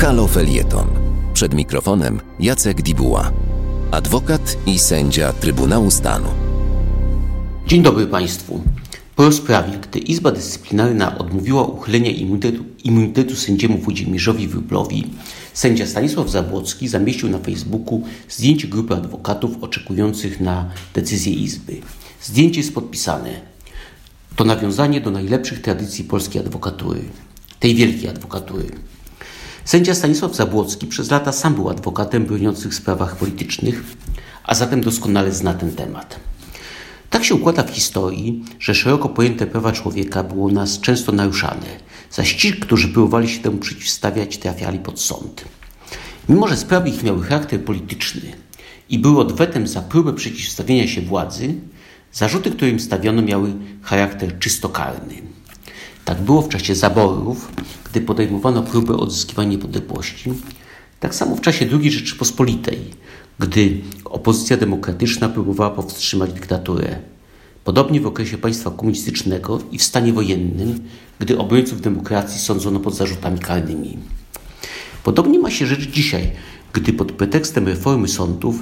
Halo Felieton. Przed mikrofonem Jacek Dibuła, adwokat i sędzia Trybunału Stanu. Dzień dobry Państwu. Po rozprawie, gdy Izba Dyscyplinarna odmówiła uchylenia immunitetu, immunitetu sędziemu Włodzimierzowi Wróblowi, sędzia Stanisław Zabłocki zamieścił na Facebooku zdjęcie grupy adwokatów oczekujących na decyzję Izby. Zdjęcie jest podpisane. To nawiązanie do najlepszych tradycji polskiej adwokatury, tej wielkiej adwokatury. Sędzia Stanisław Zabłocki przez lata sam był adwokatem broniących w sprawach politycznych, a zatem doskonale zna ten temat. Tak się układa w historii, że szeroko pojęte prawa człowieka było u nas często naruszane, zaś ci, którzy próbowali się temu przeciwstawiać, trafiali pod sąd. Mimo, że sprawy ich miały charakter polityczny i były odwetem za próbę przeciwstawienia się władzy, zarzuty, które im stawiono, miały charakter czysto karny. Tak było w czasie zaborów, gdy podejmowano próbę odzyskiwania niepodległości, tak samo w czasie II Rzeczypospolitej, gdy opozycja demokratyczna próbowała powstrzymać dyktaturę. Podobnie w okresie państwa komunistycznego i w stanie wojennym, gdy obrońców demokracji sądzono pod zarzutami karnymi. Podobnie ma się rzecz dzisiaj, gdy pod pretekstem reformy sądów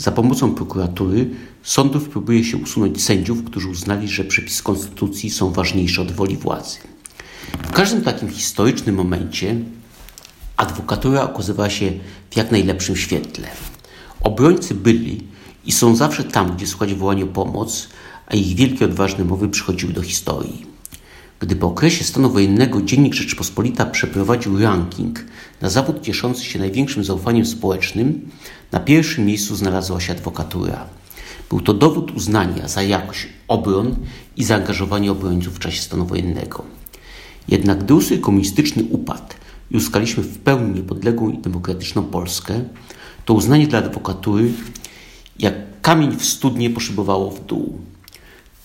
za pomocą prokuratury sądów próbuje się usunąć sędziów, którzy uznali, że przepisy konstytucji są ważniejsze od woli władzy. W każdym takim historycznym momencie adwokatura okazywała się w jak najlepszym świetle. Obrońcy byli i są zawsze tam, gdzie słuchać wołania o pomoc, a ich wielkie odważne mowy przychodziły do historii. Gdy po okresie stanu wojennego Dziennik Rzeczypospolita przeprowadził ranking na zawód cieszący się największym zaufaniem społecznym, na pierwszym miejscu znalazła się adwokatura. Był to dowód uznania za jakość obron i zaangażowanie obrońców w czasie stanu wojennego. Jednak gdy ustrój komunistyczny upadł i uzyskaliśmy w pełni niepodległą i demokratyczną Polskę, to uznanie dla adwokatury jak kamień w studnie poszybowało w dół.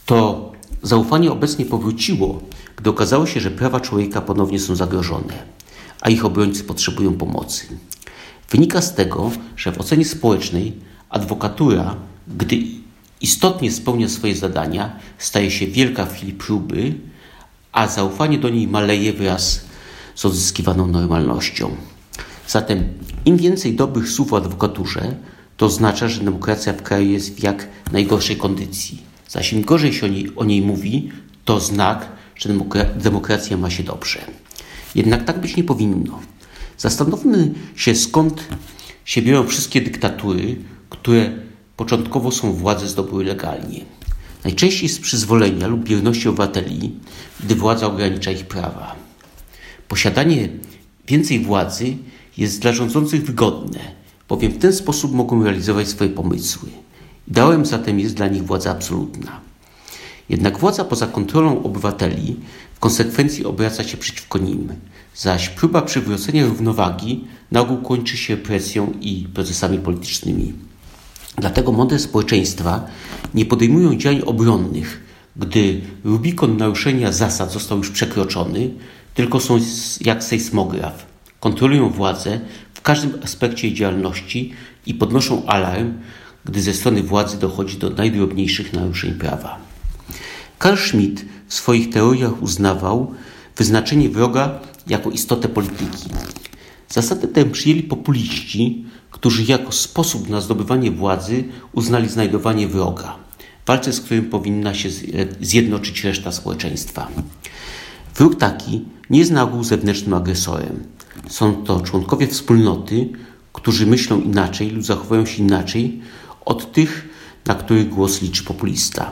To zaufanie obecnie powróciło, gdy okazało się, że prawa człowieka ponownie są zagrożone, a ich obrońcy potrzebują pomocy. Wynika z tego, że w ocenie społecznej adwokatura, gdy istotnie spełnia swoje zadania, staje się wielka w chwili próby, a zaufanie do niej maleje wraz z odzyskiwaną normalnością. Zatem im więcej dobrych słów o adwokaturze, to oznacza, że demokracja w kraju jest w jak najgorszej kondycji. Zaś im gorzej się o niej, o niej mówi, to znak, że demokracja ma się dobrze. Jednak tak być nie powinno. Zastanówmy się, skąd się biorą wszystkie dyktatury, które początkowo są władze zdobyły legalnie. Najczęściej z przyzwolenia lub bierności obywateli, gdy władza ogranicza ich prawa. Posiadanie więcej władzy jest dla rządzących wygodne, bowiem w ten sposób mogą realizować swoje pomysły. Ideałem zatem jest dla nich władza absolutna. Jednak władza poza kontrolą obywateli w konsekwencji obraca się przeciwko nim, zaś próba przywrócenia równowagi na ogół kończy się presją i procesami politycznymi. Dlatego mądre społeczeństwa nie podejmują działań obronnych, gdy Rubikon naruszenia zasad został już przekroczony, tylko są jak sejsmograf. Kontrolują władzę w każdym aspekcie jej działalności i podnoszą alarm, gdy ze strony władzy dochodzi do najdrobniejszych naruszeń prawa. Karl Schmitt w swoich teoriach uznawał wyznaczenie wroga jako istotę polityki. Zasadę tę przyjęli populiści, którzy jako sposób na zdobywanie władzy uznali znajdowanie wroga, walce z którym powinna się zjednoczyć reszta społeczeństwa. Wróg taki nie jest na ogół zewnętrznym agresorem. Są to członkowie wspólnoty, którzy myślą inaczej lub zachowują się inaczej od tych, na których głos liczy populista.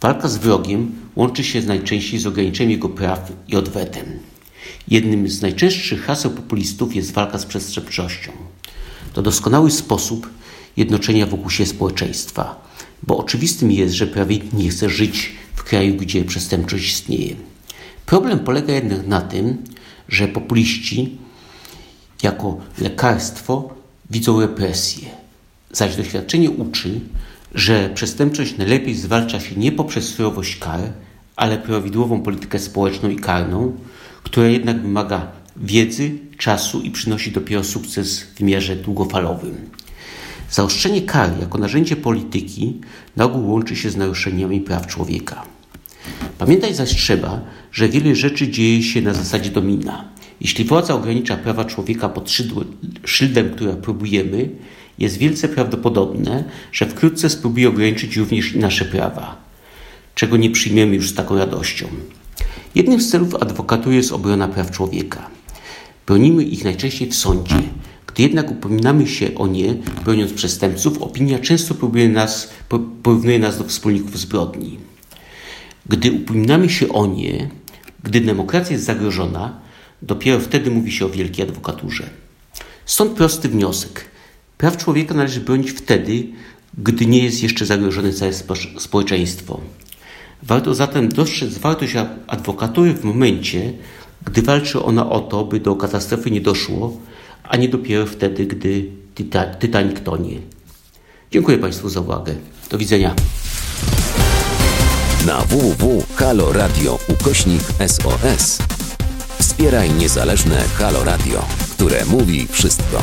Walka z wrogiem łączy się najczęściej z ograniczeniem jego praw i odwetem. Jednym z najczęstszych haseł populistów jest walka z przestępczością. To doskonały sposób jednoczenia wokół siebie społeczeństwa, bo oczywistym jest, że prawie nie chce żyć w kraju, gdzie przestępczość istnieje. Problem polega jednak na tym, że populiści jako lekarstwo widzą represję, zaś doświadczenie uczy, że przestępczość najlepiej zwalcza się nie poprzez surowość kar, ale prawidłową politykę społeczną i karną, która jednak wymaga wiedzy, czasu i przynosi dopiero sukces w wymiarze długofalowym. Zaostrzenie kar jako narzędzie polityki na ogół łączy się z naruszeniami praw człowieka. Pamiętać zaś trzeba, że wiele rzeczy dzieje się na zasadzie domina. Jeśli władza ogranicza prawa człowieka pod szyldem, który próbujemy, jest wielce prawdopodobne, że wkrótce spróbuje ograniczyć również nasze prawa, czego nie przyjmiemy już z taką radością. Jednym z celów adwokatury jest obrona praw człowieka. Bronimy ich najczęściej w sądzie. Gdy jednak upominamy się o nie, broniąc przestępców, opinia często nas, porównuje nas do wspólników zbrodni. Gdy upominamy się o nie, gdy demokracja jest zagrożona, dopiero wtedy mówi się o wielkiej adwokaturze. Stąd prosty wniosek. Praw człowieka należy bronić wtedy, gdy nie jest jeszcze zagrożone całe społeczeństwo. Warto zatem dostrzec wartość adwokatury w momencie, gdy walczy ona o to, by do katastrofy nie doszło, a nie dopiero wtedy, gdy Titanic tonie. Dziękuję Państwu za uwagę. Do widzenia. Na www.haloradio ukośnik SOS wspieraj niezależne Halo Radio, które mówi wszystko.